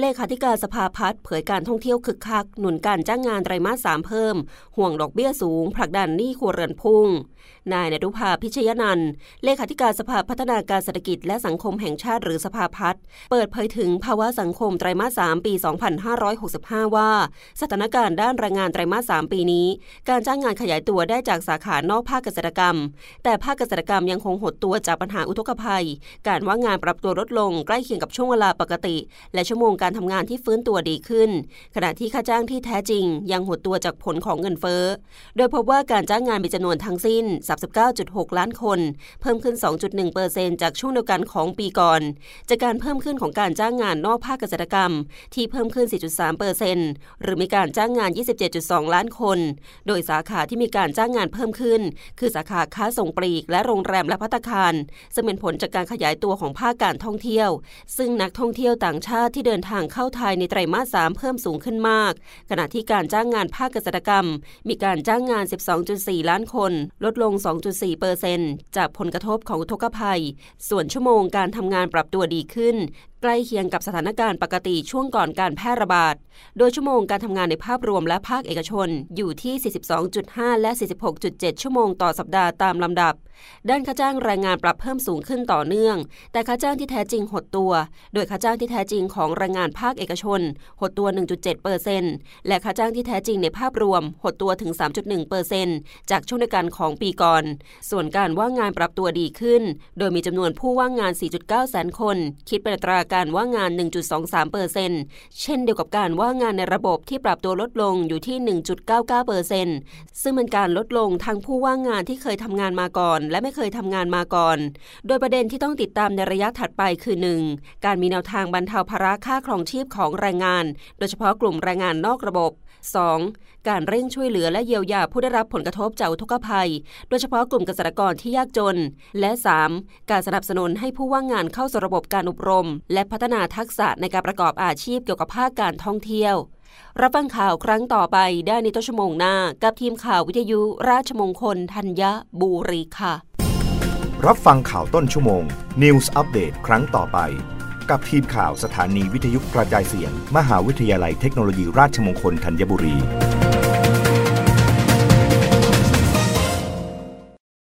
เลขาธิการสภาพัฒน์เผยการท่องเที่ยวคึกคัก หนุนการจ้างงานไตรมาสสามเพิ่ม ห่วงดอกเบี้ยสูง ผลักดันหนี้ครัวเรือนพุ่ง นายนรุภาพิชยนันท์เลขาธิการสภาพัฒนาการเศรษฐกิจและสังคมแห่งชาติหรือสภาพัฒน์เปิดเผยถึงภาวะสังคมไตรมาสสามปี 2565 ว่า สถานการณ์ด้านแรงงานไตรมาสสามปีนี้ การจ้างงานขยายตัวได้จากสาขานอกภาคเกษตรกรรม แต่ภาคเกษตรกรรมยังคงหดตัวจากปัญหาอุทกภัย การว่างงานปรับตัวลดลงใกล้เคียงกับช่วงเวลาปกติ และชั่วโมงการการทำงานที่ฟื้นตัวดีขึ้น ขณะที่ค่าจ้างที่แท้จริง ยังหดตัวจากผลของเงินเฟ้อ โดยพบว่าการจ้างงานมีจำนวนทั้งสิ้น 39.6 ล้านคน เพิ่มขึ้น 2.1%จากช่วงเดียวกันของปีก่อน จากการเพิ่มขึ้นของการจ้างงานนอกภาคเกษตรกรรม ที่เพิ่มขึ้น 4.3%หรือมีการจ้างงาน 27.2 ล้านคน โดยสาขาที่มีการจ้างงานเพิ่มขึ้น คือสาขาค้าส่งปลีก และโรงแรมและพัตคารซึ่งเป็นผลจากการขยายตัวของภาคการท่องเที่ยว ซึ่งนักท่องเที่ยวต่างชาติที่เดินทางางเข้าไทยในไตรมาสสามเพิ่มสูงขึ้นมาก ขณะที่การจ้างงานภาคเกษตรกรรม มีการจ้างงาน 12.4 ล้านคน ลดลง 2.4เปอร์เซนต์จากผลกระทบของอุทกภัย ส่วนชั่วโมงการทำงานปรับตัวดีขึ้น ใกล้เคียงกับสถานการณ์ปกติช่วงก่อนการแพร่ระบาด โดยชั่วโมงการทำงานในภาพรวมและภาคเอกชนอยู่ที่ 42.5 และ 46.7 ชั่วโมงต่อสัปดาห์ตามลำดับ ด้านค่าจ้างแรงงานปรับเพิ่มสูงขึ้นต่อเนื่อง แต่ค่าจ้างที่แท้จริงหดตัว โดยค่าจ้างที่แท้จริงของแรงงานภาคเอกชน หดตัว 1.7เปอร์เซนต์และค่าจ้างที่แท้จริงในภาพรวม หดตัวถึง 3.1เปอร์เซนต์จากช่วงเดียวกันของปีก่อน ส่วนการว่างงานปรับตัวดีขึ้น โดยมีจำนวนผู้ว่างงาน 4.9 แสนคน คิดเป็นอัตราการว่างงาน 1.23เปอร์เซนต์เช่นเดียวกับการว่างงานในระบบที่ปรับตัวลดลงอยู่ที่ 1.99เปอร์เซนต์ซึ่งเป็นการลดลงทั้งผู้ว่างงานที่เคยทำงานมาก่อน และไม่เคยทำงานมาก่อน โดยประเด็นที่ต้องติดตามในระยะถัดไปคือ 1. การมีแนวทางบรรเทาภาระค่าครองชีพของแรงงาน โดยเฉพาะกลุ่มแรงงานนอกระบบ 2. การเร่งช่วยเหลือและเยียวยาผู้ได้รับผลกระทบจากอุทกภัย โดยเฉพาะกลุ่มเกษตรกรที่ยากจน และ 3. การสนับสนุนให้ผู้ว่างงานเข้าสู่ระบบการอบรมและพัฒนาทักษะในการประกอบอาชีพเกี่ยวกับภาคการท่องเที่ยว รับฟังข่าวครั้งต่อไปได้ในต้นชั่วโมงหน้า กับทีมข่าววิทยุราชมงคลธัญบุรีค่ะ รับฟังข่าวต้นชั่วโมง News อัปเดตครั้งต่อไป กับทีมข่าวสถานีวิทยุกระจายเสียง มหาวิทยาลัยเทคโนโลยีราชมงคลธัญบุรี